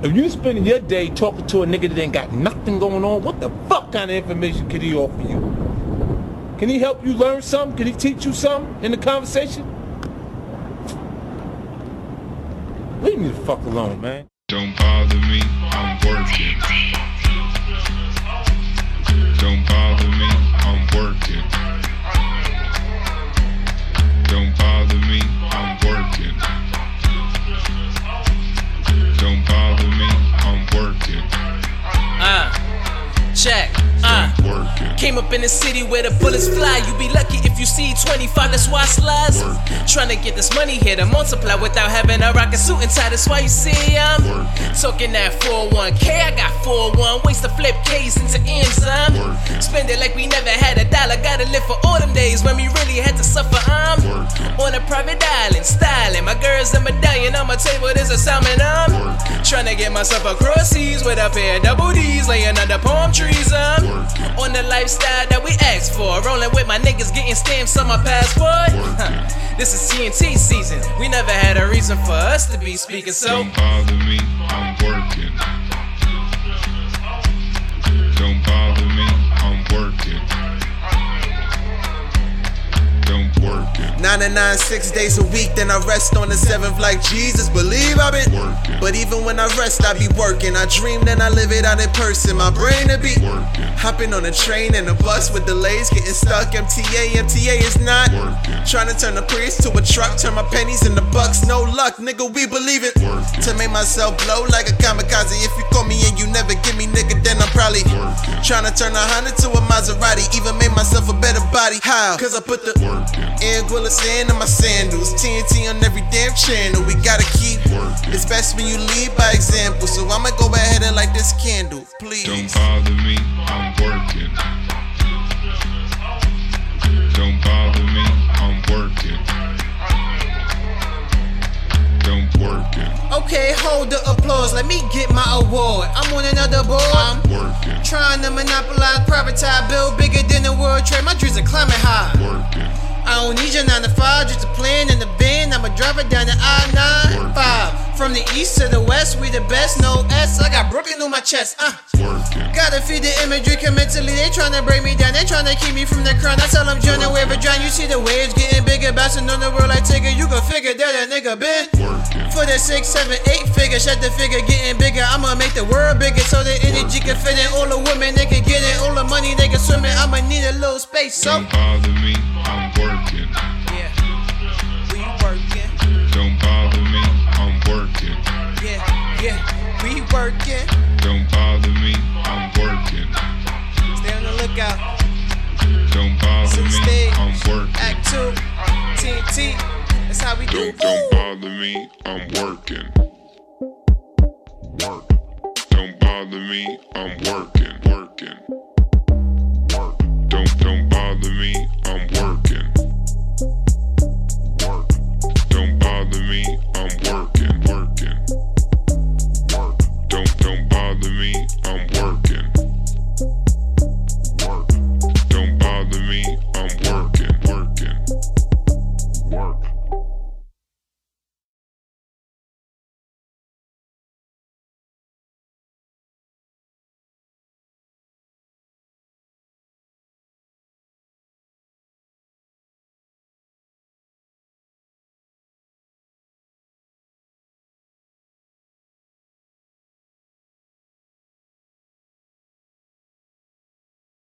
If you spending your day talking to a nigga that ain't got nothing going on, what the fuck kind of information can he offer you? Can he help you learn something? Can he teach you something in the conversation? Leave me the fuck alone, man. Don't bother Came up in the city where the bullets fly. You be lucky if you see 25, that's why I slides. Trying to get this money here to multiply without having a rocket suit tie. That's why you see I'm talking that 401k. I got 401 ways to flip K's into M's. I'm spend it like we never had a dollar. Gotta live for all them days when we really had private island, styling. My girl's a medallion on my table. There's a salmon. I'm um. trying to get myself across seas with a pair of double D's laying under palm trees. I'm on the lifestyle that we asked for. Rolling with my niggas, getting stamps on my passport. This is TNT season. We never had a reason for us to be speaking, so Don't bother me, I'm working. Working. 99 six days a week, then I rest on the seventh like Jesus. Believe I've been. But even when I rest, I be working. I dream, then I live it out in person. My brain a beat. Hopping on a train and a bus with delays, getting stuck. MTA, MTA is not. Trying to turn the priest to a truck, turn my pennies into bucks. No luck, nigga, we believe it. To make myself blow like a kamikaze. If you call me and you never give me, nigga, then I'm probably trying to turn a Honda to a Maserati. Even made myself a better body. How? Cause I put the Anguilla sand in my sandals. TNT on every damn channel. We gotta keep. Working. It's best when you lead by example. So I'ma go ahead and light this candle, please. Don't bother me, I'm working. Don't bother me, I'm working. Don't working. Okay, hold the applause. Let me get my award. I'm on another board. I'm Working. Monopolize, privatize, build bigger than the world trade. My dreams are climbing high. Working. I don't need your 9 to 5, just a plan in the van. I'ma drive it down the I 9 5. From the east to the west, we the best, no S. I got Brooklyn on my chest. Uh. Gotta feed the imagery, cause mentally they tryna break me down. They tryna keep me from the crown. I tell them, join the wave drown. You see the waves getting bigger, bouncing on the world like Tigger. You can figure that a nigga been. For the six, seven, eight figure, shut the figure getting bigger. I'ma make the world bigger so the energy can fit in. All the women they can get in, all the money they can swim in. I'ma need a little space, so. Don't bother me, I'm working. Yeah. We working. Don't bother me, I'm working. Yeah, yeah. We working. Don't bother me, I'm working. Stay on the lookout. Don't bother Center me, stage. I'm working. Act two. TNT. That's how we do. Don't don't bother me, I'm working. Work. Don't bother me, I'm working, working.